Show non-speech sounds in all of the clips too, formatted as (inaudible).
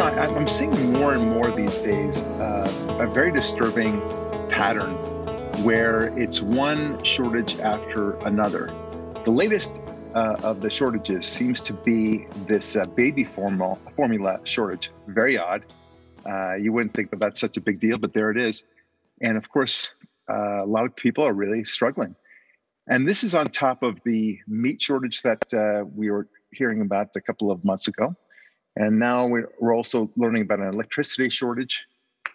Know, I, am seeing more and more these days uh, a very disturbing pattern where it's one shortage after another. The latest uh, of the shortages seems to be this uh, baby formula, formula shortage. Very odd. Uh, you wouldn't think that that's such a big deal, but there it is. And of course, uh, a lot of people are really struggling. And this is on top of the meat shortage that uh, we were hearing about a couple of months ago. And now we're, also learning about an electricity shortage.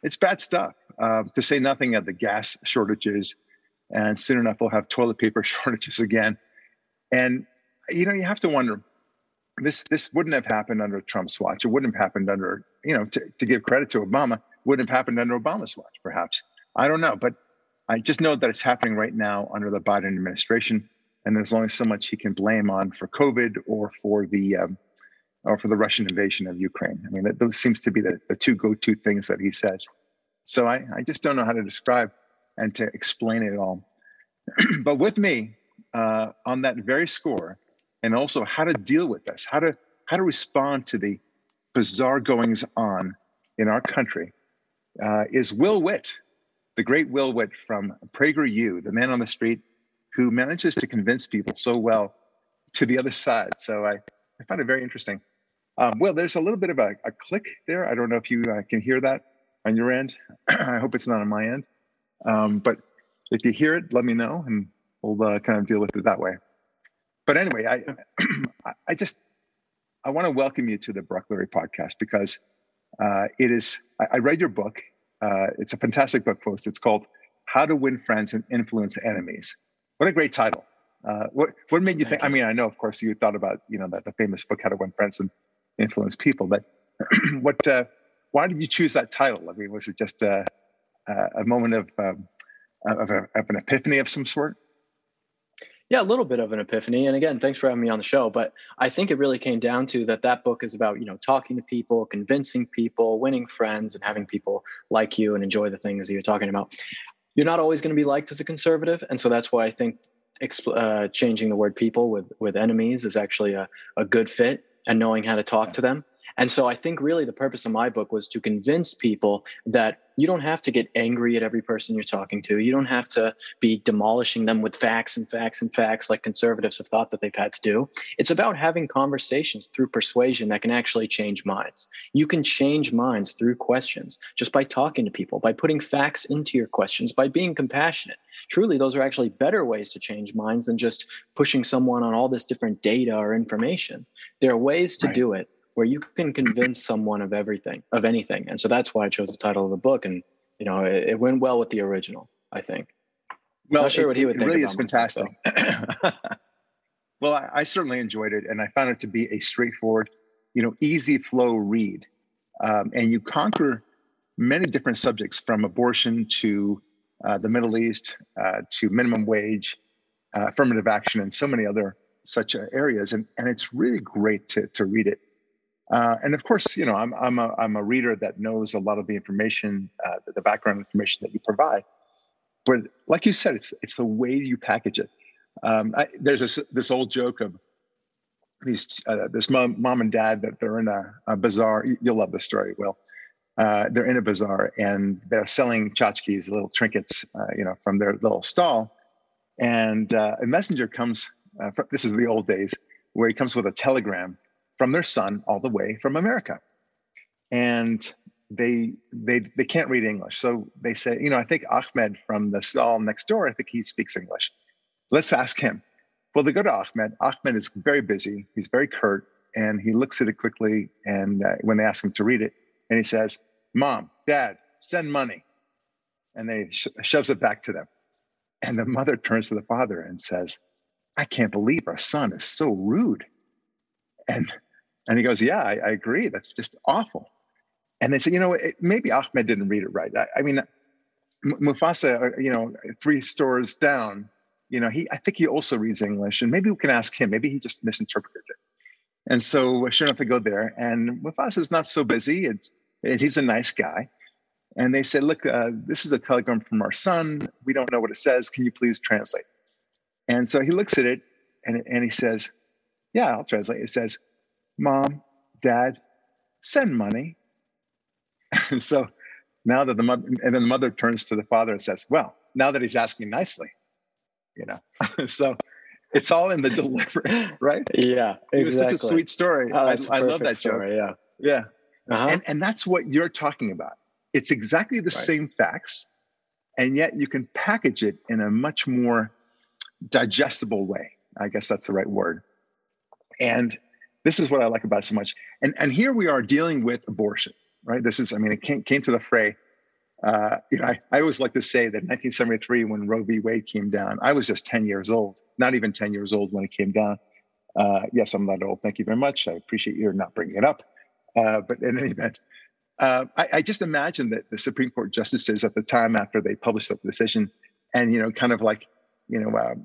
It's bad stuff, uh, to say nothing of the gas shortages. And soon enough, we'll have toilet paper (laughs) shortages again. And, you know, you have to wonder this, this wouldn't have happened under Trump's watch. It wouldn't have happened under, you know, to, to give credit to Obama, wouldn't have happened under Obama's watch, perhaps. I don't know. But I just know that it's happening right now under the Biden administration. And there's only so much he can blame on for COVID or for the um, or for the Russian invasion of Ukraine. I mean, that, those seems to be the, the two go-to things that he says. So I, I just don't know how to describe and to explain it all. (clears throat) but with me uh, on that very score, and also how to deal with this, how to how to respond to the bizarre goings on in our country, uh, is Will Witt, the great Will Witt from PragerU, the man on the street who manages to convince people so well to the other side. So I, I find it very interesting. Um, well, there's a little bit of a, a click there. I don't know if you uh, can hear that on your end. (clears throat) I hope it's not on my end. Um, but if you hear it, let me know and we'll uh, kind of deal with it that way. But anyway, I, (clears throat) I just, I want to welcome you to the Brocklery podcast because uh, it is, I, I, read your book. Uh, it's a fantastic book post. It's called How to Win Friends and Influence Enemies. What a great title. Uh, what, what made you think, I mean, I know, of course, you thought about, you know, that the famous book, How to Win Friends and influence people. But (clears throat) what? Uh, why did you choose that title? I mean, was it just a, a moment of um, of, a, of an epiphany of some sort? Yeah, a little bit of an epiphany. And again, thanks for having me on the show. But I think it really came down to that that book is about, you know, talking to people, convincing people, winning friends, and having people like you and enjoy the things that you're talking about. You're not always going to be liked as a conservative. And so that's why I think uh, changing the word people with, with enemies is actually a, a good fit and knowing how to talk to them. And so I think really the purpose of my book was to convince people that you don't have to get angry at every person you're talking to. You don't have to be demolishing them with facts and facts and facts like conservatives have thought that they've had to do. It's about having conversations through persuasion that can actually change minds. You can change minds through questions just by talking to people, by putting facts into your questions, by being compassionate. Truly, those are actually better ways to change minds than just pushing someone on all this different data or information. There are ways to right. do it where you can convince someone of everything, of anything. And so that's why I chose the title of the book. And, you know, it, it went well with the original, I think. Well, Not sure it, what he would it think. really is fantastic. (laughs) well, I, I, certainly enjoyed it. And I found it to be a straightforward, you know, easy flow read. Um, and you conquer many different subjects from abortion to uh, the Middle East uh, to minimum wage, uh, affirmative action, and so many other such areas. And, and it's really great to, to read it. Uh, and of course, you know, I'm, I'm, a, I'm a reader that knows a lot of the information, uh, the background information that you provide. But like you said, it's, it's the way you package it. Um, I, there's this, this old joke of these, uh, this mom, mom and dad that they're in a, a bazaar. You'll love this story, Will. Uh, they're in a bazaar and they're selling tchotchkes, little trinkets, uh, you know, from their little stall. And uh, a messenger comes. From, this is the old days where he comes with a telegram from their son all the way from America. And they they they can't read English. So they say, you know, I think Ahmed from the stall next door, I think he speaks English. Let's ask him. Well, they go to Ahmed. Ahmed is very busy. He's very curt, and he looks at it quickly. And uh, when they ask him to read it, and he says, "Mom, Dad, send money," and they sh- shoves it back to them. And the mother turns to the father and says, "I can't believe our son is so rude." And and he goes, Yeah, I, I agree. That's just awful. And they said, You know, it, maybe Ahmed didn't read it right. I, I mean, Mufasa, uh, you know, three stores down, you know, he, I think he also reads English. And maybe we can ask him. Maybe he just misinterpreted it. And so, sure enough, they go there. And Mufasa's not so busy. It's, it, he's a nice guy. And they said, Look, uh, this is a telegram from our son. We don't know what it says. Can you please translate? And so he looks at it and, and he says, Yeah, I'll translate. It says, Mom, Dad, send money. And (laughs) so now that the mother, and then the mother turns to the father and says, "Well, now that he's asking nicely, you know." (laughs) so it's all in the delivery, (laughs) right? Yeah, exactly. It was such a sweet story. Oh, I, I love that story. Joke. Yeah, yeah, uh-huh. and and that's what you're talking about. It's exactly the right. same facts, and yet you can package it in a much more digestible way. I guess that's the right word. And this is what I like about it so much. And and here we are dealing with abortion, right? This is, I mean, it came came to the fray. Uh, you know, I, I always like to say that 1973, when Roe v. Wade came down, I was just 10 years old, not even 10 years old when it came down. Uh, yes, I'm not old. Thank you very much. I appreciate your not bringing it up. Uh, but in any event, uh, I, I, just imagine that the Supreme Court justices at the time after they published the decision, and you know, kind of like, you know, uh,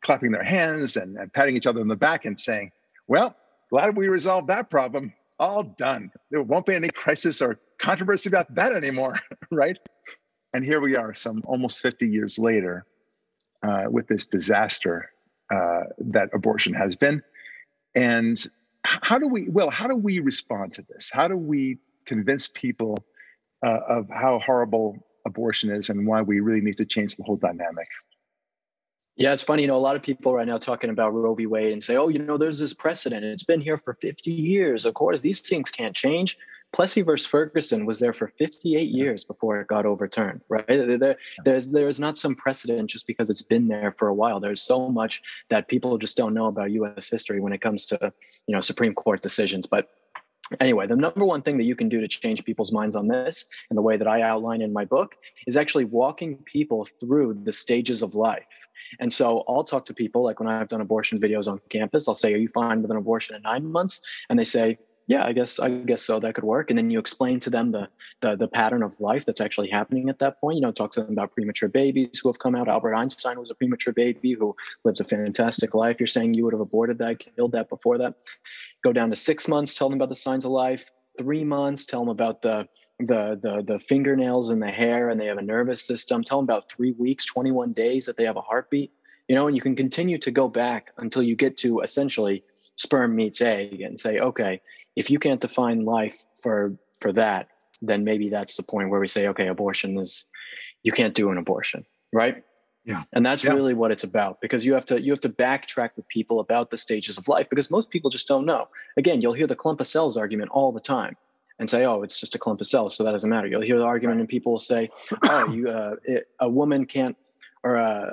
clapping their hands and, and patting each other on the back and saying, "Well, glad we resolved that problem. All done. There won't be any crisis or controversy about that anymore, (laughs) right?" And here we are, some almost 50 years later, uh, with this disaster uh, that abortion has been. And how do we, well, how do we respond to this? How do we convince people uh, of how horrible abortion is and why we really need to change the whole dynamic? Yeah, it's funny. You know, a lot of people right now talking about Roe v. Wade and say, oh, you know, there's this precedent. It's been here for 50 years. Of course, these things can't change. Plessy versus Ferguson was there for 58 years before it got overturned, right? There, there's, there's not some precedent just because it's been there for a while. There's so much that people just don't know about U.S. history when it comes to, you know, Supreme Court decisions. But anyway, the number one thing that you can do to change people's minds on this, and the way that I outline in my book, is actually walking people through the stages of life. And so I'll talk to people like when I've done abortion videos on campus, I'll say, Are you fine with an abortion in nine months? And they say, yeah i guess i guess so that could work. And then you explain to them the, the the pattern of life that's actually happening at that point. You know talk to them about premature babies who have come out. Albert einstein was a premature baby who lived a fantastic life. You're saying you would have aborted that killed that before that. Go down to six months tell them about the signs of life three months tell them about the the the the fingernails and the hair and they have a nervous system. Tell them about three weeks 21 days that they have a heartbeat you know and you can continue to go back until you get to essentially sperm meets egg and say okay if you can't define life for for that then maybe that's the point where we say okay abortion is you can't do an abortion right yeah and that's yeah. really what it's about because you have to you have to backtrack with people about the stages of life because most people just don't know again you'll hear the clump of cells argument all the time and say oh it's just a clump of cells so that doesn't matter you'll hear the argument and people will say oh you uh, it, a woman can't or uh,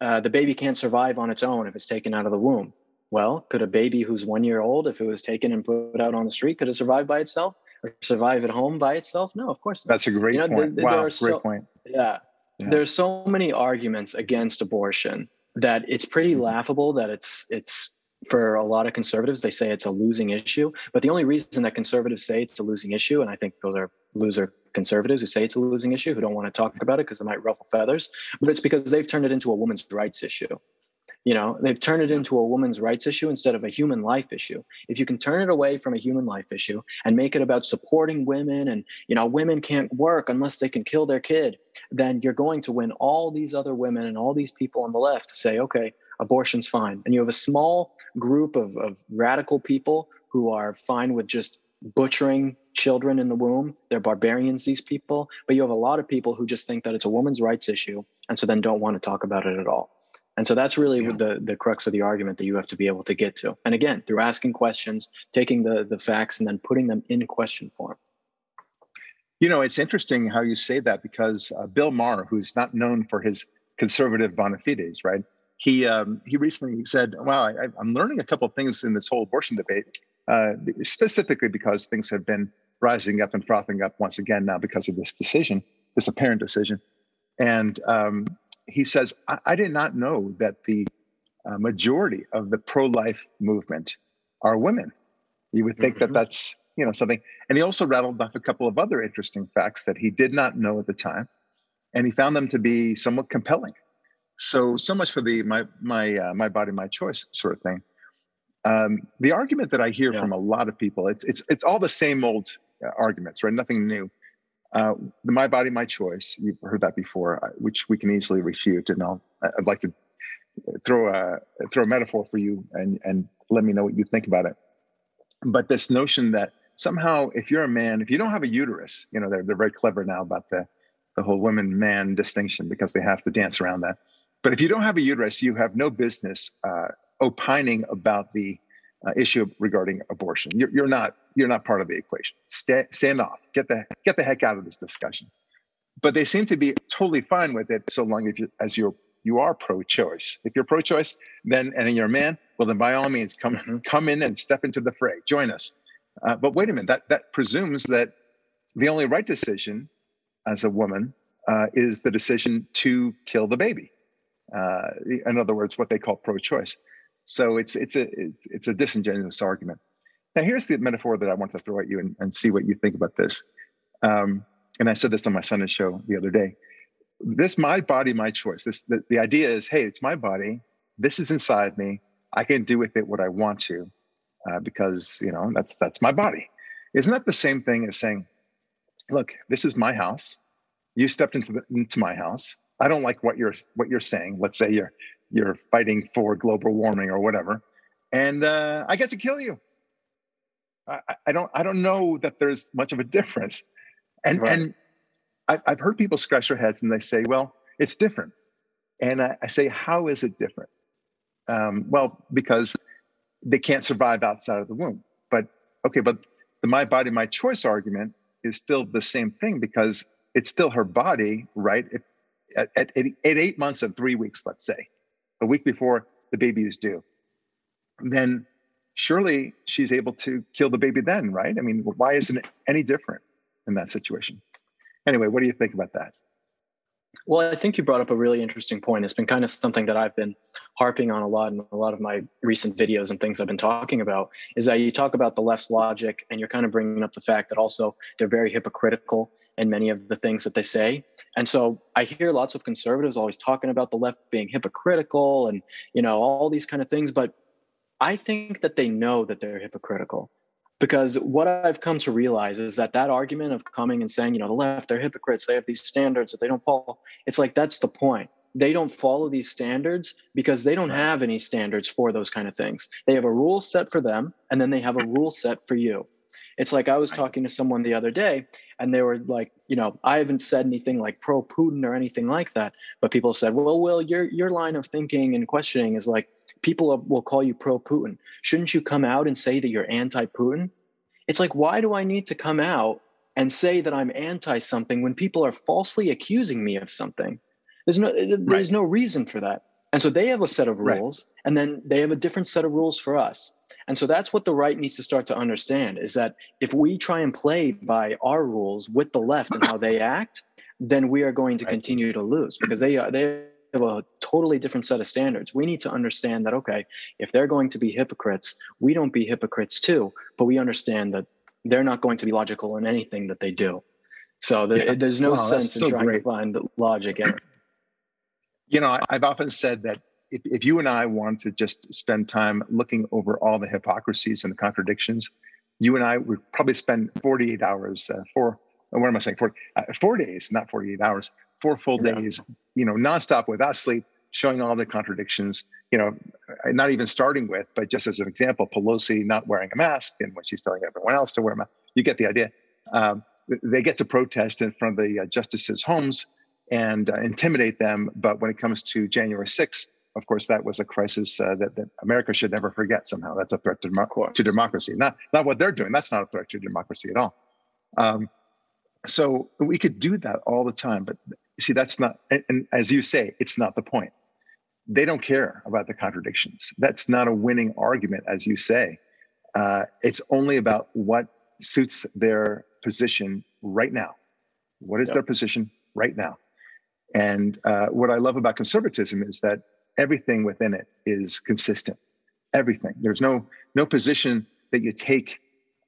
uh, the baby can't survive on its own if it's taken out of the womb well, could a baby who's one year old, if it was taken and put out on the street, could it survive by itself or survive at home by itself? No, of course not. That's a great you know, point. wow, great so, point. Yeah, yeah. There's so many arguments against abortion that it's pretty mm-hmm. laughable that it's it's for a lot of conservatives they say it's a losing issue but the only reason that conservatives say it's a losing issue and i think those are loser conservatives who say it's a losing issue who don't want to talk about it because it might ruffle feathers but it's because they've turned it into a woman's rights issue you know, they've turned it into a woman's rights issue instead of a human life issue. If you can turn it away from a human life issue and make it about supporting women and, you know, women can't work unless they can kill their kid, then you're going to win all these other women and all these people on the left to say, okay, abortion's fine. And you have a small group of, of radical people who are fine with just butchering children in the womb. They're barbarians, these people. But you have a lot of people who just think that it's a woman's rights issue and so then don't want to talk about it at all. And so that's really yeah. the the crux of the argument that you have to be able to get to. And again, through asking questions, taking the the facts, and then putting them in question form. You know, it's interesting how you say that because uh, Bill Maher, who's not known for his conservative bona fides, right? He um, he recently said, "Wow, I, am learning a couple of things in this whole abortion debate, uh, specifically because things have been rising up and frothing up once again now because of this decision, this apparent decision." And um, he says, I, I, did not know that the uh, majority of the pro life movement are women. You would think mm-hmm. that that's you know something. And he also rattled off a couple of other interesting facts that he did not know at the time, and he found them to be somewhat compelling. So so much for the my my uh, my body my choice sort of thing. Um, the argument that I hear yeah. from a lot of people, it's it's it's all the same old uh, arguments, right? Nothing new. Uh, my body, my choice. You've heard that before, uh, which we can easily refute. And I'll, I'd like to throw a throw a metaphor for you and and let me know what you think about it. But this notion that somehow if you're a man, if you don't have a uterus, you know, they're, they're very clever now about the, the whole women man distinction because they have to dance around that. But if you don't have a uterus, you have no business uh, opining about the uh, issue regarding abortion. You're, you're, not you're not part of the equation. Stand, stand off. Get the get the heck out of this discussion. But they seem to be totally fine with it so long as you as you're you are pro-choice. If you're pro-choice, then and you're a man, well then by all means come come in and step into the fray. Join us. Uh, but wait a minute, that that presumes that the only right decision as a woman uh, is the decision to kill the baby. Uh, in other words, what they call pro-choice. So it's it's a it's a disingenuous argument. Now here's the metaphor that I want to throw at you and, and see what you think about this. Um, and I said this on my Sunday show the other day. This my body, my choice. This the, the idea is, hey, it's my body. This is inside me. I can do with it what I want to, uh, because you know that's that's my body. Isn't that the same thing as saying, look, this is my house. You stepped into the, into my house. I don't like what you're what you're saying. Let's say you're you're fighting for global warming or whatever, and uh, I get to kill you. I, I, don't I don't know that there's much of a difference, and right. and I, have heard people scratch their heads and they say, well, it's different, and I, I say, how is it different? Um, well, because they can't survive outside of the womb. But okay, but the my body, my choice argument is still the same thing because it's still her body, right? At, at, at, eight months and three weeks, let's say, a week before the baby is due, then surely she's able to kill the baby then, right? I mean, why isn't it any different in that situation? Anyway, what do you think about that? Well, I think you brought up a really interesting point. It's been kind of something that I've been harping on a lot in a lot of my recent videos and things I've been talking about is that you talk about the left's logic and you're kind of bringing up the fact that also they're very hypocritical in many of the things that they say. And so I hear lots of conservatives always talking about the left being hypocritical and, you know, all these kind of things. But I think that they know that they're hypocritical because what I've come to realize is that that argument of coming and saying, you know, the left, they're hypocrites, they have these standards that they don't follow. It's like, that's the point. They don't follow these standards because they don't have any standards for those kind of things. They have a rule set for them, and then they have a rule set for you. It's like I was talking to someone the other day, and they were like, you know, I haven't said anything like pro Putin or anything like that, but people said, well, Will, your your line of thinking and questioning is like people will call you pro Putin. Shouldn't you come out and say that you're anti Putin? It's like, why do I need to come out and say that I'm anti something when people are falsely accusing me of something? There's no there's right. no reason for that. And so they have a set of rules, right. and then they have a different set of rules for us. And so that's what the right needs to start to understand is that if we try and play by our rules with the left and how they act, then we are going to right. continue to lose because they are they have a totally different set of standards. We need to understand that okay, if they're going to be hypocrites, we don't be hypocrites too, but we understand that they're not going to be logical in anything that they do. So the, yeah. there's no wow, sense in so trying great. to find the logic in it. You know, I've often said that if, if you and I want to just spend time looking over all the hypocrisies and the contradictions, you and I would probably spend 48 hours, uh, four, what am I saying? Four, uh, four days, not 48 hours, four full yeah. days, you know, nonstop without sleep, showing all the contradictions, you know, not even starting with, but just as an example, Pelosi not wearing a mask and when she's telling everyone else to wear a mask, you get the idea. Um, they get to protest in front of the uh, justices' homes and uh, intimidate them. But when it comes to January 6th, of course, that was a crisis uh, that, that, America should never forget. Somehow, that's a threat to, to, democracy. Not not what they're doing. That's not a threat to democracy at all. Um, so we could do that all the time, but see, that's not. And, and as you say, it's not the point. They don't care about the contradictions. That's not a winning argument, as you say. Uh, it's only about what suits their position right now. What is yep. their position right now? And uh, what I love about conservatism is that everything within it is consistent. Everything. There's no no position that you take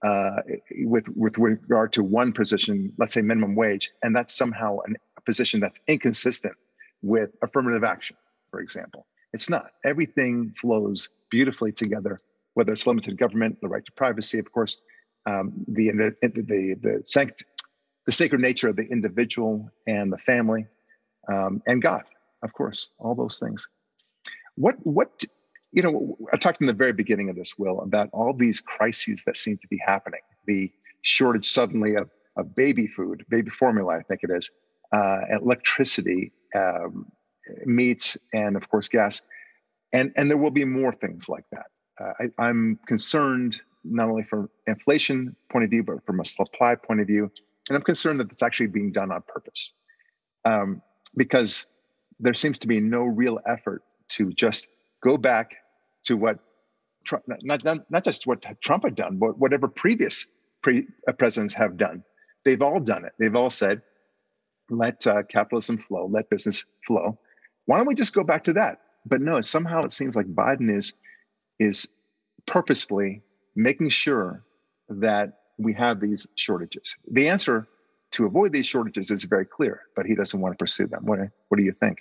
uh, with with regard to one position, let's say minimum wage, and that's somehow an, position that's inconsistent with affirmative action, for example. It's not. Everything flows beautifully together, whether it's limited government, the right to privacy, of course, um, the, the the the sanct- the sacred nature of the individual and the family, um, and God, of course, all those things. What what you know? I talked in the very beginning of this, Will, about all these crises that seem to be happening. the shortage suddenly of, of baby food, baby formula, I think it is, uh, electricity, um, meats, and of course gas, and and there will be more things like that. Uh, I, I'm concerned not only from inflation point of view, but from a supply point of view, and I'm concerned that it's actually being done on purpose, um, because there seems to be no real effort to just go back to what Trump, not, not, not just what Trump had done, but whatever previous pre- uh, presidents have done. They've all done it. They've all said, let uh, capitalism flow, let business flow. Why don't we just go back to that? But no, somehow it seems like Biden is is purposefully making sure that we have these shortages. The answer to avoid these shortages is very clear, but he doesn't want to pursue them. What, what do you think?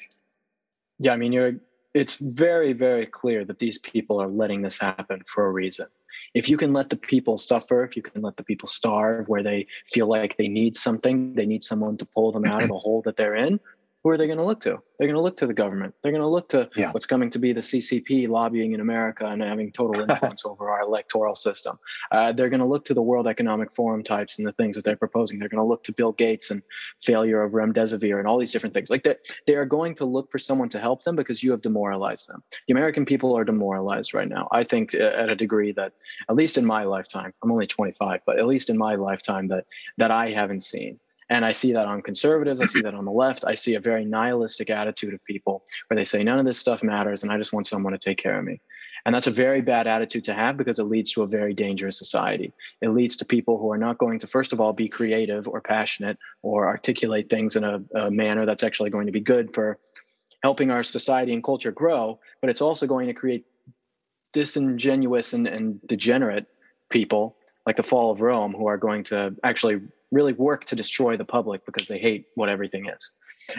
Yeah, I mean, you're, it's very, very clear that these people are letting this happen for a reason. If you can let the people suffer, if you can let the people starve where they feel like they need something, they need someone to pull them out of mm-hmm. the hole that they're in, who are they going to look to? They're going to look to the government. They're going to look to yeah. what's coming to be the CCP lobbying in America and having total (laughs) influence over our electoral system. Uh, they're going to look to the World Economic Forum types and the things that they're proposing. They're going to look to Bill Gates and failure of remdesivir and all these different things. Like that, they are going to look for someone to help them because you have demoralized them. The American people are demoralized right now. I think uh, at a degree that, at least in my lifetime, I'm only 25, but at least in my lifetime that that I haven't seen. And I see that on conservatives. I see that on the left. I see a very nihilistic attitude of people where they say, none of this stuff matters and I just want someone to take care of me. And that's a very bad attitude to have because it leads to a very dangerous society. It leads to people who are not going to, first of all, be creative or passionate or articulate things in a, a manner that's actually going to be good for helping our society and culture grow, but it's also going to create disingenuous and, and degenerate people like the fall of Rome who are going to actually really work to destroy the public because they hate what everything is.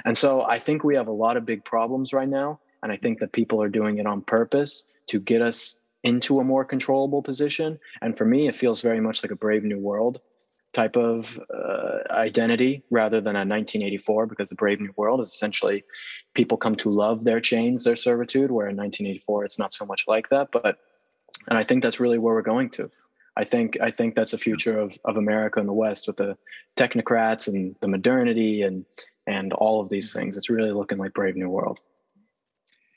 And so I think we have a lot of big problems right now. And I think that people are doing it on purpose to get us into a more controllable position. And for me, it feels very much like a Brave New World type of uh, identity rather than a 1984, because the Brave New World is essentially people come to love their chains, their servitude, where in 1984, it's not so much like that. But, and I think that's really where we're going to. I think I think that's the future of, of America and the West with the technocrats and the modernity and and all of these things. It's really looking like Brave New World.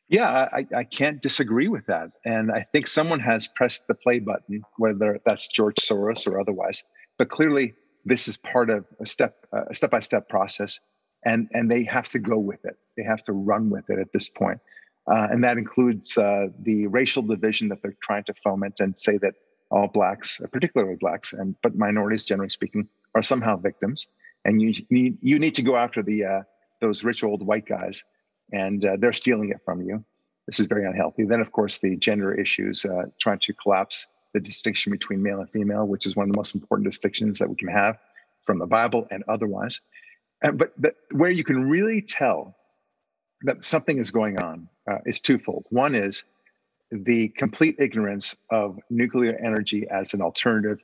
Yeah, I, I can't disagree with that. And I think someone has pressed the play button, whether that's George Soros or otherwise. But clearly, this is part of a step a step by step process, and and they have to go with it. They have to run with it at this point. Uh, and that includes uh, the racial division that they're trying to foment and say that all blacks, particularly blacks, and but minorities, generally speaking, are somehow victims, and you need you need to go after the uh, those rich old white guys, and uh, they're stealing it from you. This is very unhealthy. Then, of course, the gender issues, uh, trying to collapse the distinction between male and female, which is one of the most important distinctions that we can have from the Bible and otherwise. And, but, but where you can really tell that something is going on uh, is twofold. One is the complete ignorance of nuclear energy as an alternative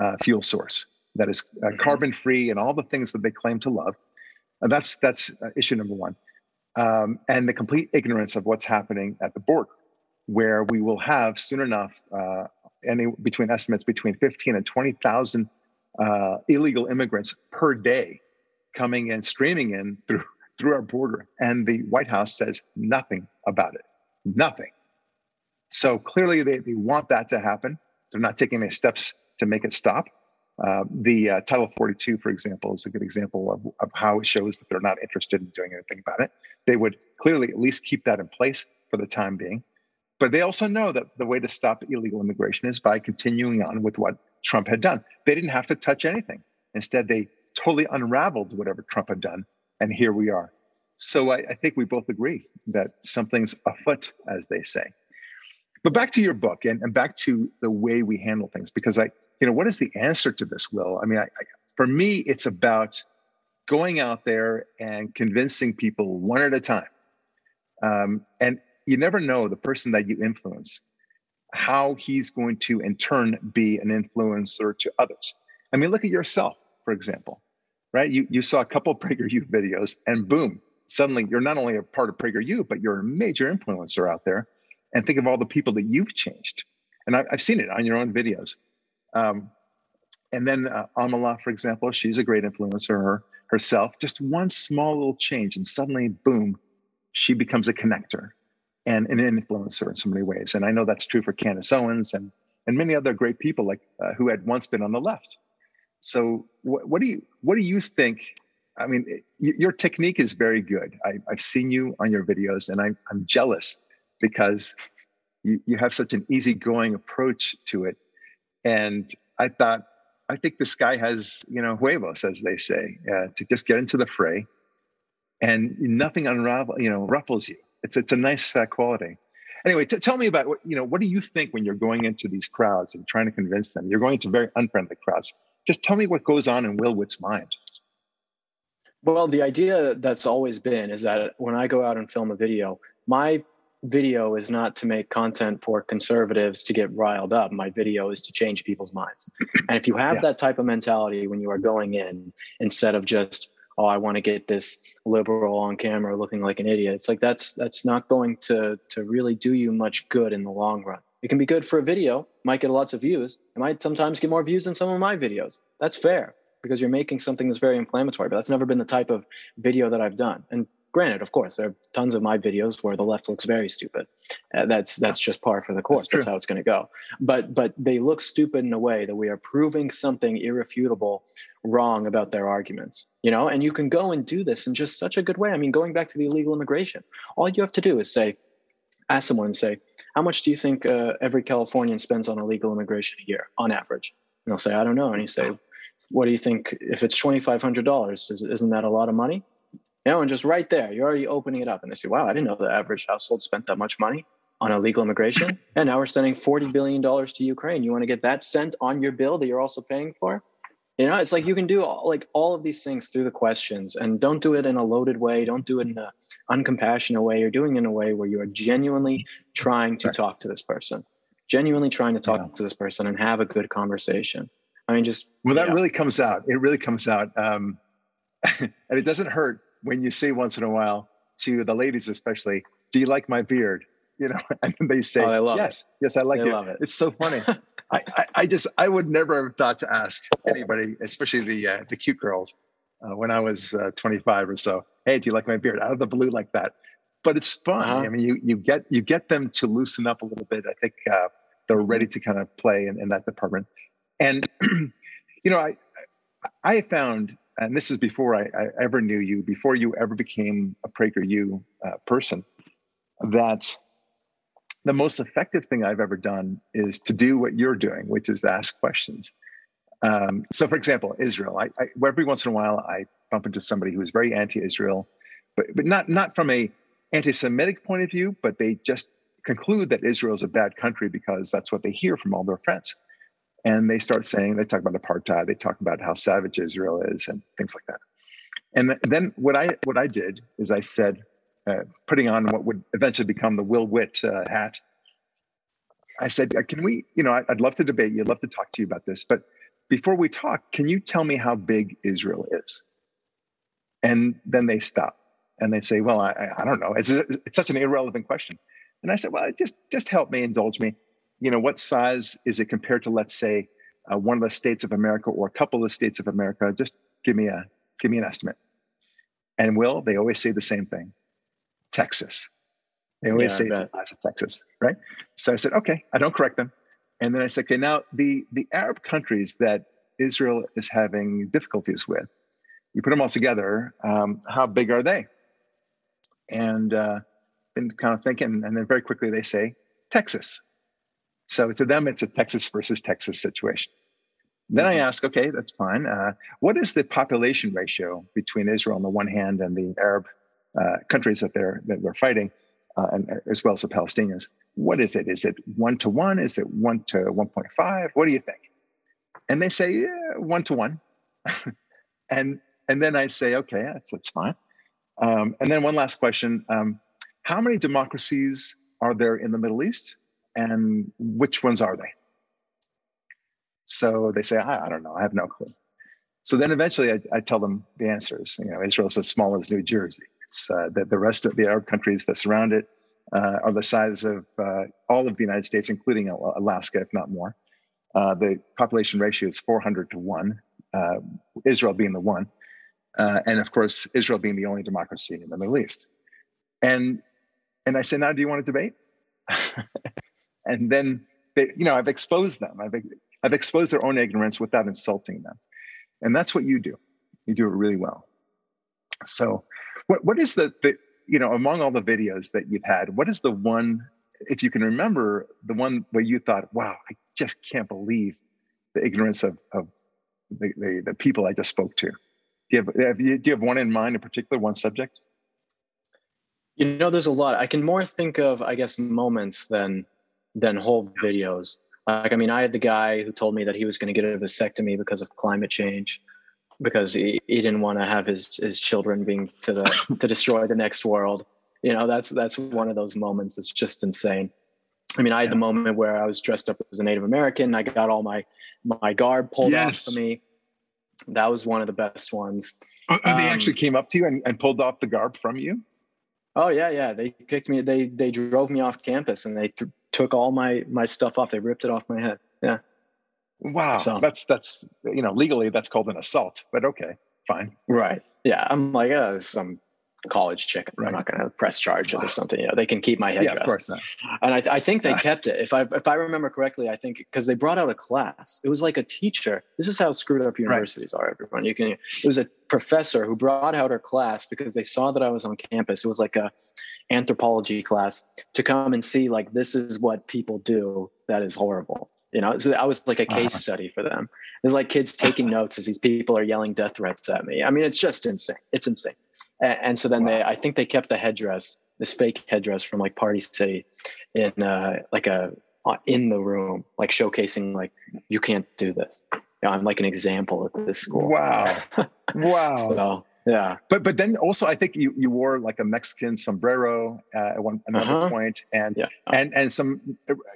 uh, fuel source that is uh, mm-hmm. carbon free and all the things that they claim to love. And that's that's uh, issue number one, um, and the complete ignorance of what's happening at the border, where we will have soon enough uh, any between estimates between fifteen and twenty thousand uh, illegal immigrants per day coming in, streaming in through through our border, and the White House says nothing about it, nothing. So clearly, they, they want that to happen. They're not taking any steps to make it stop. Uh, the uh, Title 42, for example, is a good example of, of how it shows that they're not interested in doing anything about it. They would clearly at least keep that in place for the time being. But they also know that the way to stop illegal immigration is by continuing on with what Trump had done. They didn't have to touch anything. Instead, they totally unraveled whatever Trump had done. And here we are. So I, I think we both agree that something's afoot, as they say. But back to your book and, and back to the way we handle things, because I, you know, what is the answer to this, Will? I mean, I, I, for me, it's about going out there and convincing people one at a time. Um, and you never know the person that you influence, how he's going to in turn be an influencer to others. I mean, look at yourself, for example, right? You, you saw a couple of PragerU videos and boom, suddenly you're not only a part of PragerU, but you're a major influencer out there and think of all the people that you've changed. And I, have seen it on your own videos. Um, and then uh, Amala, for example, she's a great influencer her, herself. Just one small little change, and suddenly, boom, she becomes a connector and an influencer in so many ways. And I know that's true for Candace Owens and and many other great people like uh, who had once been on the left. So, what, what do you what do you think? I mean, it, your technique is very good. I, have seen you on your videos, and I'm I'm jealous because you, you have such an easygoing approach to it. And I thought I think this guy has, you know, huevos, as they say, uh, to just get into the fray, and nothing unravel, you know, ruffles you. It's it's a nice uh, quality. Anyway, t- tell me about what you know. What do you think when you're going into these crowds and trying to convince them? You're going to very unfriendly crowds. Just tell me what goes on in Will Witt's mind. Well, the idea that's always been is that when I go out and film a video, my video is not to make content for conservatives to get riled up. My video is to change people's minds. And if you have yeah. that type of mentality when you are going in, instead of just, oh, I want to get this liberal on camera looking like an idiot, it's like that's that's not going to to really do you much good in the long run. It can be good for a video, might get lots of views. It might sometimes get more views than some of my videos. That's fair because you're making something that's very inflammatory. But that's never been the type of video that I've done. And granted of course there are tons of my videos where the left looks very stupid. Uh, that's that's just par for the course. That's, that's how it's going to go. But but they look stupid in a way that we are proving something irrefutable wrong about their arguments you know? And you can go and do this in just such a good way. I mean going back to the illegal immigration all you have to do is say ask someone and say how much do you think uh, every californian spends on illegal immigration a year on average? And they'll say i don't know. And you say what do you think? If it's $2500 isn't that a lot of money you know, and just right there, you're already opening it up. And they say, wow, I didn't know the average household spent that much money on illegal immigration. and now we're sending $40 billion to Ukraine. You want to get that sent on your bill that you're also paying for? You know, it's like you can do all, like all of these things through the questions and don't do it in a loaded way. Don't do it in an uncompassionate way. You're doing it in a way where you are genuinely trying to talk to this person, genuinely trying to talk yeah. to this person and have a good conversation. I mean, just. Well, that yeah. really comes out. It really comes out. Um, (laughs) and it doesn't hurt when you say once in a while to the ladies, especially, "Do you like my beard?" You know, (laughs) and they say, oh, "Yes, it. yes, yes, I like it. it." It's so funny. (laughs) I, I, I, just I would never have thought to ask anybody, especially the uh, the cute girls, uh, when I was uh, 25 or so. Hey, do you like my beard? Out of the blue like that. But it's fun. Uh-huh. I mean, you you get you get them to loosen up a little bit. I think uh, they're ready to kind of play in, in that department. And (clears throat) you know, I I found and this is before I, I, ever knew you, before you ever became a PragerU uh, person, that the most effective thing I've ever done is to do what you're doing, which is ask questions. Um, so, for example, Israel. I, I, every once in a while, I bump into somebody who is very anti-Israel, but but not not from a anti-Semitic point of view, but they just conclude that Israel is a bad country because that's what they hear from all their friends and they start saying they talk about apartheid they talk about how savage israel is and things like that. And then what i what i did is i said uh, putting on what would eventually become the will witt uh, hat i said can we you know i'd love to debate you i'd love to talk to you about this but before we talk can you tell me how big israel is? And then they stop and they say well i, I don't know. It's, it's such an irrelevant question. And i said well just just help me indulge me you know, what size is it compared to, let's say, uh, one of the states of America or a couple of the states of America? Just give me a give me an estimate. And will they always say the same thing? Texas. They always yeah, say it's the size of Texas, right? So I said, okay, I don't correct them. And then I said, okay, now the the Arab countries that Israel is having difficulties with, you put them all together, um, how big are they? And uh, been kind of thinking, and then very quickly they say Texas. So to them, it's a Texas versus Texas situation. Then I mm-hmm. ask, okay, that's fine. Uh, what is the population ratio between Israel on the one hand and the Arab uh, countries that they're that they're fighting, uh, and uh, as well as the Palestinians? What is it? Is it one to one? Is it one to one point five? What do you think? And they say yeah, one to one, (laughs) and and then I say, okay, that's that's fine. Um, and then one last question: um, How many democracies are there in the Middle East? And which ones are they? So they say, I, I don't know, I have no clue. So then eventually I, I, tell them the answers. You know, Israel is as small as New Jersey. It's uh, the, the rest of the Arab countries that surround it uh, are the size of uh, all of the United States, including Alaska, if not more. Uh, the population ratio is 400 to one, uh, Israel being the one, uh, and of course Israel being the only democracy in the Middle East. And and I said, now do you want to debate? (laughs) and then they, you know, I've exposed them. I've I've exposed their own ignorance without insulting them, and that's what you do. You do it really well. So, what what is the, the you know among all the videos that you've had, what is the one if you can remember the one where you thought, wow, I just can't believe the ignorance of, of the, the, the people I just spoke to. Do you, have, have you, do you have one in mind in particular, one subject? You know, there's a lot. I can more think of, I guess, moments than than whole videos. Like, I mean, I had the guy who told me that he was going to get a vasectomy because of climate change, because he, he didn't want to have his his children being to the to destroy the next world. You know that's that's one of those moments that's just insane. I mean i had the moment where i was dressed up as a native american. I got all my my garb pulled yes. off for me. That was one of the best ones. Oh, um, they actually came up to you and, and pulled off the garb from you? Oh yeah yeah. They kicked me they they drove me off campus and they th- took all my my stuff off they ripped it off my head yeah wow so, that's that's you know legally that's called an assault but okay fine right yeah i'm like oh, some college chick. Right. I'm not going to press charges wow. or something. You know, they can keep my head. Yeah, of course not. And I, I think they kept it. If I if I remember correctly, I think because they brought out a class. It was like a teacher. This is how screwed up universities right. are. Everyone, you can. It was a professor who brought out her class because they saw that I was on campus. It was like a anthropology class to come and see like this is what people do that is horrible. You know, so I was like a case uh-huh. study for them. It's like kids (laughs) taking notes as these people are yelling death threats at me. I mean, it's just insane. It's insane. And, and so then wow. they, I think they kept the headdress, this fake headdress from like Party City, in uh, like a uh, in the room, like showcasing like you can't do this. You know, I'm like an example at this school. Wow, (laughs) wow. so, yeah, but but then also I think you you wore like a Mexican sombrero uh, at one another uh-huh. point, and yeah. and and some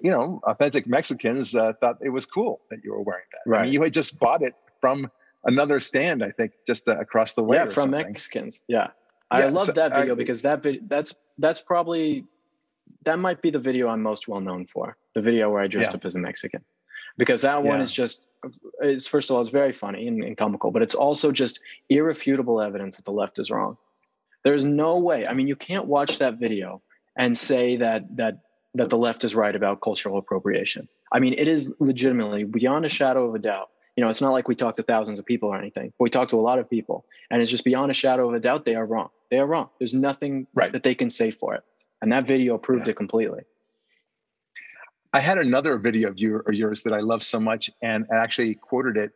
you know authentic Mexicans uh, thought it was cool that you were wearing that. Right, I mean, you had just bought it from another stand, I think, just uh, across the way. Yeah, from something. Mexicans. Yeah. I yeah, love so that video I, because that vid- that's that's probably that might be the video I'm most well known for. The video where I dressed yeah. up as a Mexican. Because that one is just it's first of all, it's very funny and, and comical, but it's also just irrefutable evidence that the left is wrong. There's no way. I mean, you can't watch that video and say that that that the left is right about cultural appropriation. I mean, it is legitimately beyond a shadow of a doubt you know, it's not like we talk to thousands of people or anything. We talk to a lot of people, and it's just beyond a shadow of a doubt they are wrong. They are wrong. There's nothing right. that they can say for it, and that video proved yeah. it completely. I had another video of you or yours that I love so much, and I actually quoted it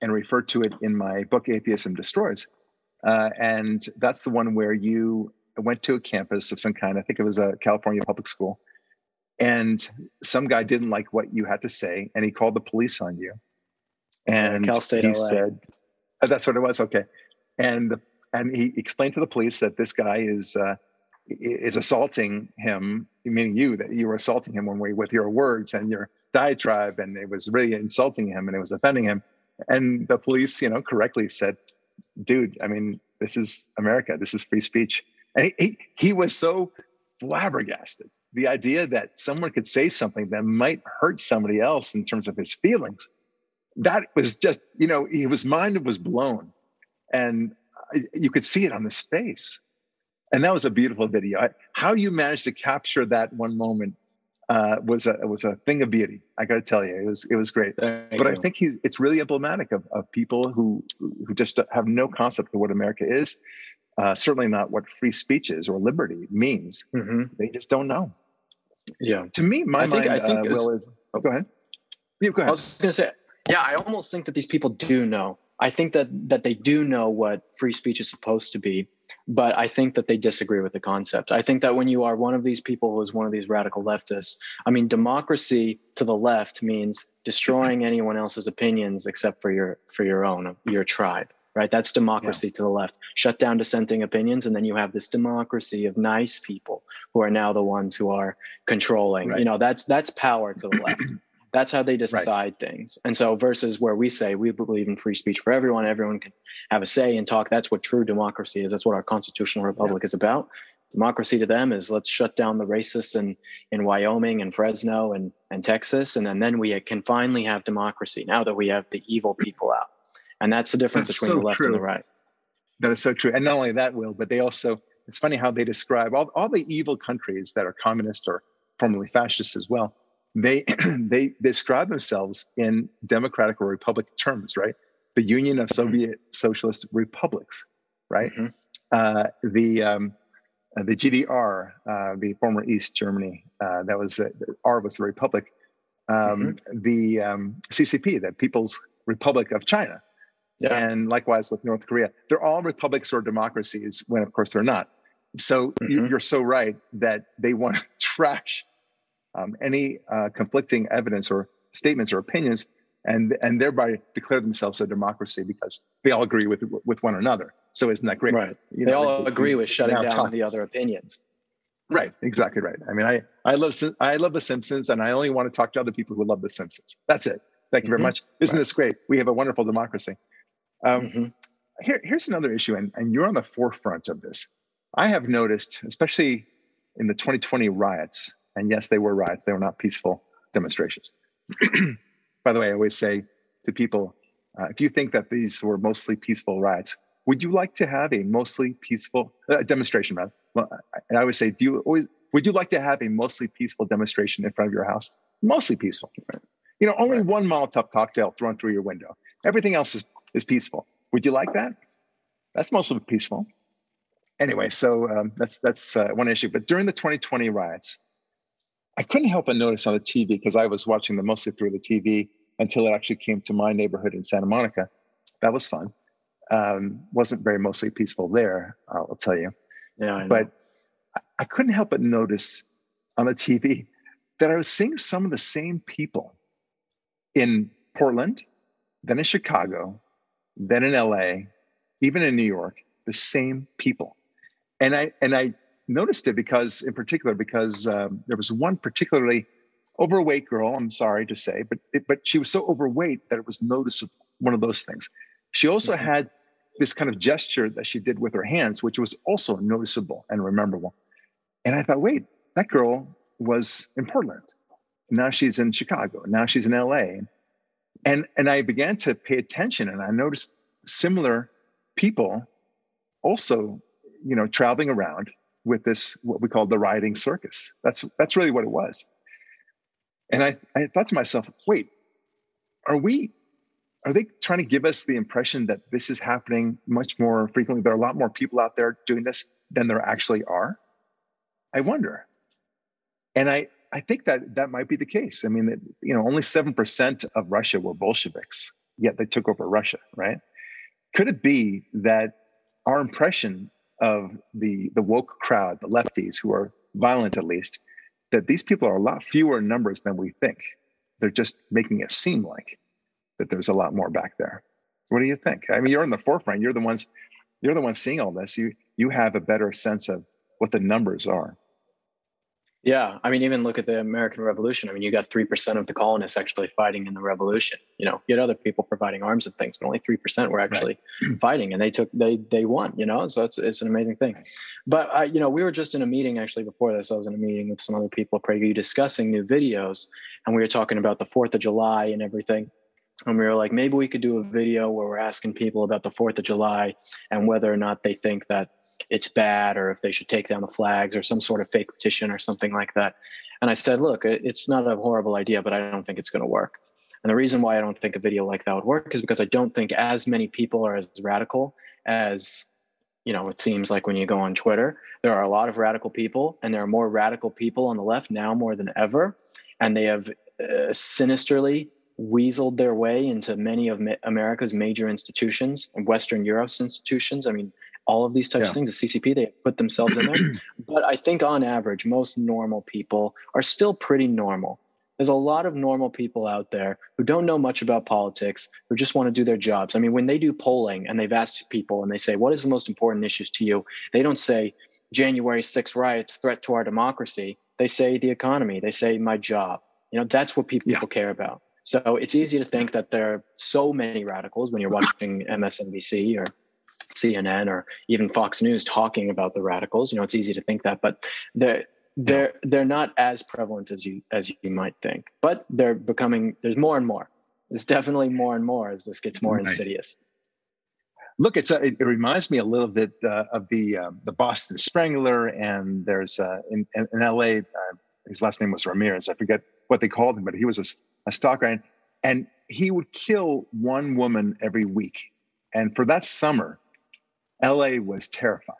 and referred to it in my book "Atheism Destroys," uh, and that's the one where you went to a campus of some kind. I think it was a California public school, and some guy didn't like what you had to say, and he called the police on you and Cal State he LA. said, oh, "That's what it was." Okay, and and he explained to the police that this guy is uh, is assaulting him, meaning you, that you were assaulting him one way with your words and your diatribe, and it was really insulting him and it was offending him. And the police, you know, correctly said, "Dude, I mean, this is America. This is free speech." And he, he, he was so flabbergasted. The idea that someone could say something that might hurt somebody else in terms of his feelings that was just, you know, his mind was blown and uh, you could see it on his face. And that was a beautiful video. How you managed to capture that one moment uh, was a was a thing of beauty. I got to tell you, it was it was great. Thank but you. I think he's it's really emblematic of, of people who who just have no concept of what America is. Uh, certainly not what free speech is or liberty means. Mm-hmm. They just don't know. Yeah. To me, my I think, mind, I think uh, Will is. Oh, go ahead. Yeah, go ahead. I was going to say yeah, I almost think that these people do know. I think that that they do know what free speech is supposed to be, but I think that they disagree with the concept. I think that when you are one of these people who is one of these radical leftists, I mean, democracy to the left means destroying anyone else's opinions except for your for your own, your tribe. Right? That's democracy yeah. to the left. Shut down dissenting opinions, and then you have this democracy of nice people who are now the ones who are controlling. Right. You know, that's that's power to the left. That's how they decide right. things. And so, versus where we say we believe in free speech for everyone, everyone can have a say and talk. That's what true democracy is. That's what our constitutional republic yeah. is about. Democracy to them is let's shut down the racists in, in Wyoming and Fresno and, and Texas. And then, then we can finally have democracy now that we have the evil people out. And that's the difference that's between so the left true. and the right. That is so true. And not only that, Will, but they also, it's funny how they describe all, all the evil countries that are communist or formerly fascist as well. They, (clears throat) they describe themselves in democratic or republic terms, right? The Union of Soviet Socialist Republics, right? Mm-hmm. Uh, the, um, uh, the GDR, uh, the former East Germany, uh, that was uh, R was the Republic, um, mm-hmm. the um, CCP, the People's Republic of China, yeah. and likewise with North Korea. They're all republics or democracies, when of course they're not. So mm-hmm. you're so right that they want (laughs) to trash um, any uh, conflicting evidence or statements or opinions, and and thereby declare themselves a democracy because they all agree with with one another. So isn't that great? Right. You they know, all agree with shutting down the other opinions. Right. Exactly right. I mean, I I love I love The Simpsons, and I only want to talk to other people who love The Simpsons. That's it. Thank you very mm-hmm. much. Isn't right. this great? We have a wonderful democracy. Um, mm-hmm. here, here's another issue, and, and you're on the forefront of this. I have noticed, especially in the 2020 riots, and yes, they were riots, they were not peaceful demonstrations. (clears throat) By the way, I always say to people, uh, if you think that these were mostly peaceful riots, would you like to have a mostly peaceful uh, demonstration? Rather, well, I, I always say, do you always would you like to have a mostly peaceful demonstration in front of your house? Mostly peaceful. Right? You know, only right. one Molotov cocktail thrown through your window. Everything else is is peaceful. Would you like that? That's mostly peaceful. Anyway, so um, that's that's uh, one issue. But during the 2020 riots, I couldn't help but notice on the TV because I was watching them mostly through the TV until it actually came to my neighborhood in Santa Monica. That was fun. Um, wasn't very mostly peaceful there, I'll tell you. Yeah, but I couldn't help but notice on the TV that I was seeing some of the same people in Portland, then in Chicago, then in LA, even in New York, the same people. And I and I noticed it because, in particular, because um, there was one particularly overweight girl. I'm sorry to say, but it, but she was so overweight that it was noticeable. One of those things. She also mm-hmm. had this kind of gesture that she did with her hands, which was also noticeable and rememberable. And I thought, wait, that girl was in Portland. Now she's in Chicago. Now she's in LA and and i began to pay attention and i noticed similar people also you know traveling around with this what we call the rioting circus. That's that's really what it was. And i i thought to myself wait are we are they trying to give us the impression that this is happening much more frequently? There are a lot more people out there doing this than there actually are? I wonder. And i I think that that might be the case. I mean, you know, only 7% of Russia were Bolsheviks, yet they took over Russia, right? Could it be that our impression of the, the woke crowd, the lefties who are violent at least, that these people are a lot fewer in numbers than we think? They're just making it seem like that there's a lot more back there. What do you think? I mean, you're in the forefront. You're the ones, you're the ones seeing all this. You you have a better sense of what the numbers are. Yeah, I mean, even look at the American Revolution. I mean, you got three percent of the colonists actually fighting in the revolution. You know, you had other people providing arms and things, but only three percent were actually right. (clears throat) fighting, and they took they they won. You know, so it's it's an amazing thing. But I, you know, we were just in a meeting actually before this. I was in a meeting with some other people, PragerU, discussing new videos, and we were talking about the Fourth of July and everything. And we were like, maybe we could do a video where we're asking people about the Fourth of July and whether or not they think that it's bad or if they should take down the flags or some sort of fake petition or something like that. And I said, look, it's not a horrible idea, but I don't think it's going to work. And the reason why I don't think a video like that would work is because I don't think as many people are as radical as you know it seems like when you go on Twitter. There are a lot of radical people, and there are more radical people on the left now more than ever, and they have uh, sinisterly weaseled their way into many of America's major institutions and Western Europe's institutions. I mean, all of these types yeah. of things, the CCP, they put themselves in there. (clears throat) but I think on average, most normal people are still pretty normal. There's a lot of normal people out there who don't know much about politics, who just want to do their jobs. I mean, when they do polling and they've asked people and they say, What is the most important issues to you? They don't say January 6 riots, threat to our democracy. They say the economy, they say my job. You know, that's what people, yeah. people care about. So it's easy to think that there are so many radicals when you're watching MSNBC or CNN or even Fox News talking about the radicals. You know, it's easy to think that, but they're they're they're not as prevalent as you as you might think. But they're becoming. There's more and more. There's definitely more and more as this gets more right. insidious. Look, it's a, it, reminds me a little bit uh, of the um, the Boston Strangler, and there's uh, in, in, in L.A. Uh, his last name was Ramirez. I forget what they called him, but he was a, a stalker, and, and he would kill one woman every week. And for that summer, LA was terrified.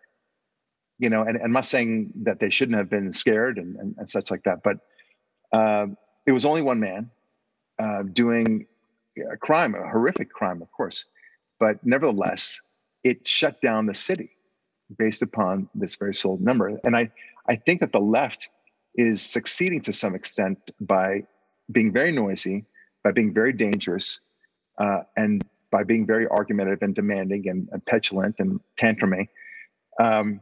You know, and, and I'm not saying that they shouldn't have been scared and, and, and such like that, but uh, it was only one man uh, doing a crime, a horrific crime, of course. But nevertheless, it shut down the city based upon this very sole number. And I, I think that the left is succeeding to some extent by being very noisy, by being very dangerous, uh, and by being very argumentative and demanding and, and petulant and tantrumy. Um,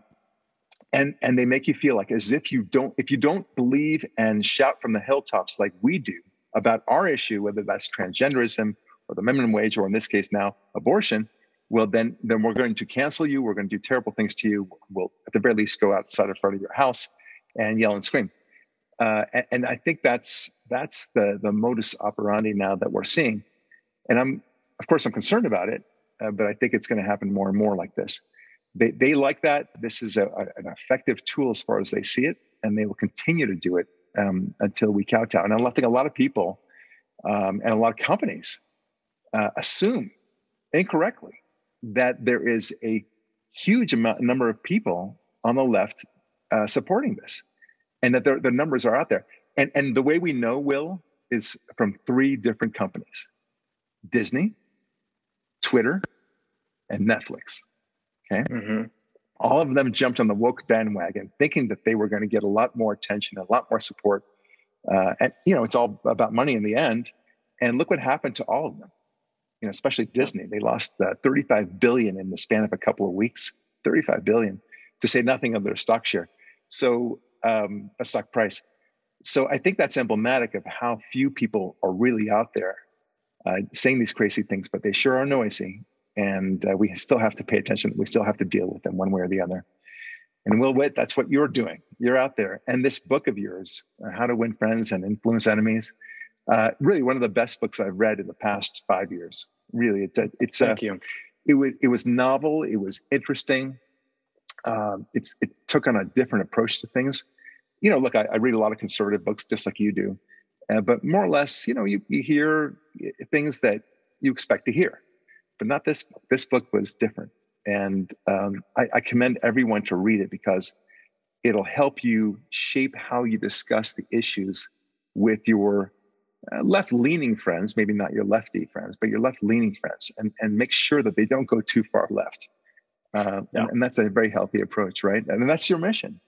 and and they make you feel like as if you don't if you don't believe and shout from the hilltops like we do about our issue, whether that's transgenderism or the minimum wage, or in this case now abortion, well then then we're going to cancel you. We're going to do terrible things to you. We'll at the very least go outside in front of your house and yell and scream. Uh, and, and, I think that's that's the the modus operandi now that we're seeing. And I'm, of course, I'm concerned about it, uh, but I think it's going to happen more and more like this. They they like that. This is a, a, an effective tool as far as they see it, and they will continue to do it um, until we kowtow. And I think a lot of people um, and a lot of companies uh, assume incorrectly that there is a huge amount number of people on the left uh, supporting this and that the, numbers are out there. And, and the way we know, Will, is from three different companies Disney, Twitter, and Netflix. Okay. Mm-hmm. All of them jumped on the woke bandwagon thinking that they were going to get a lot more attention, a lot more support. Uh, and, you know, it's all about money in the end. And look what happened to all of them. You know, especially Disney. They lost uh, 35 billion in the span of a couple of weeks. 35 billion, to say nothing of their stock share. So um, a stock price. So I think that's emblematic of how few people are really out there uh, saying these crazy things, but they sure are noisy, and uh, we still have to pay attention. We still have to deal with them one way or the other. And Will Witt, that's what you're doing. You're out there, and this book of yours, uh, "How to Win Friends and Influence Enemies," uh, really one of the best books I've read in the past five years. Really, it's a, it's thank a, you. It was it was novel. It was interesting. Um, it's it took on a different approach to things you know, look, I, I read a lot of conservative books just like you do, uh, but more or less, you know, you, you hear things that you expect to hear, but not this book. This book was different. And um, I, I commend everyone to read it because it'll help you shape how you discuss the issues with your uh, left leaning friends, maybe not your lefty friends, but your left leaning friends, and, and make sure that they don't go too far left. Uh, yeah. and, and, that's a very healthy approach, right? And that's your mission.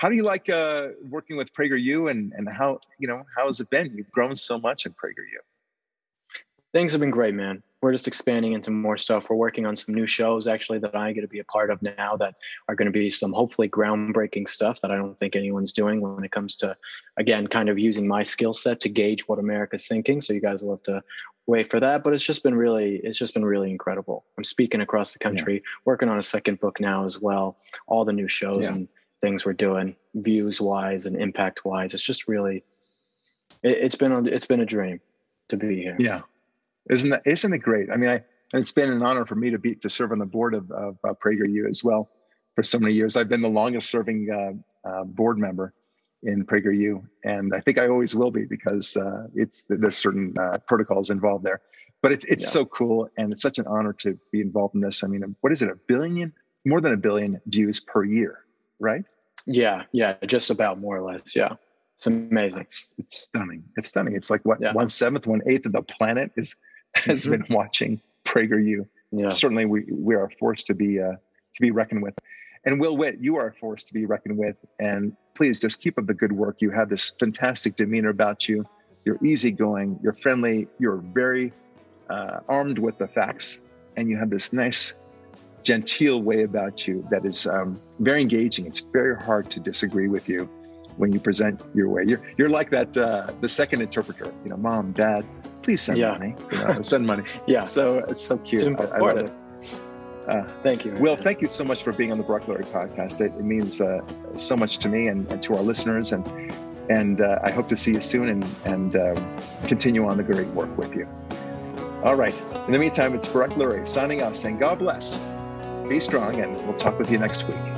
How do you like uh, working with PragerU and, and how, you know, how has it been? You've grown so much in PragerU. Things have been great, man. We're just expanding into more stuff. We're working on some new shows actually that I get to be a part of now that are going to be some hopefully groundbreaking stuff that I don't think anyone's doing when it comes to, again, kind of using my skill set to gauge what America's thinking. So you guys will have to wait for that. But it's just been really, it's just been really incredible. I'm speaking across the country, yeah. working on a second book now as well. All the new shows yeah. and things we're doing views wise and impact wise it's just really it, has been it's been a dream to be here. Yeah. Isn't that isn't it great? I mean i it's been an honor for me to be to serve on the board of, of uh, prageru as well for so many years. I've been the longest serving uh, uh, board member in prageru and i think i always will be because uh, it's there's certain uh, protocols involved there. But it's, it's yeah. so cool and it's such an honor to be involved in this. I mean what is it a billion more than a billion views per year right? Yeah, yeah, just about more or less. Yeah, it's amazing. It's, it's stunning. It's stunning. It's like what yeah. one seventh, one eighth of the planet is (laughs) has mm-hmm. been watching PragerU. Yeah, certainly we we are a force to be uh, to be reckoned with. And Will Witt, you are a force to be reckoned with. And please just keep up the good work. You have this fantastic demeanor about you. You're easygoing. You're friendly. You're very uh, armed with the facts, and you have this nice genteel way about you that is um, very engaging. It's very hard to disagree with you when you present your way. You're you're like that uh, the second interpreter. You know, mom, dad, please send yeah. money. You know, send money. (laughs) yeah. So it's so cute. It's I, I, love it. Uh, thank you. Will, thank you so much for being on the Brock Brocklery podcast. It, it means uh, so much to me and, and, to our listeners. And and uh, I hope to see you soon and, and um, continue on the great work with you. All right. In the meantime, it's Barak Lurie signing off saying God bless, be strong, and we'll talk with you next week.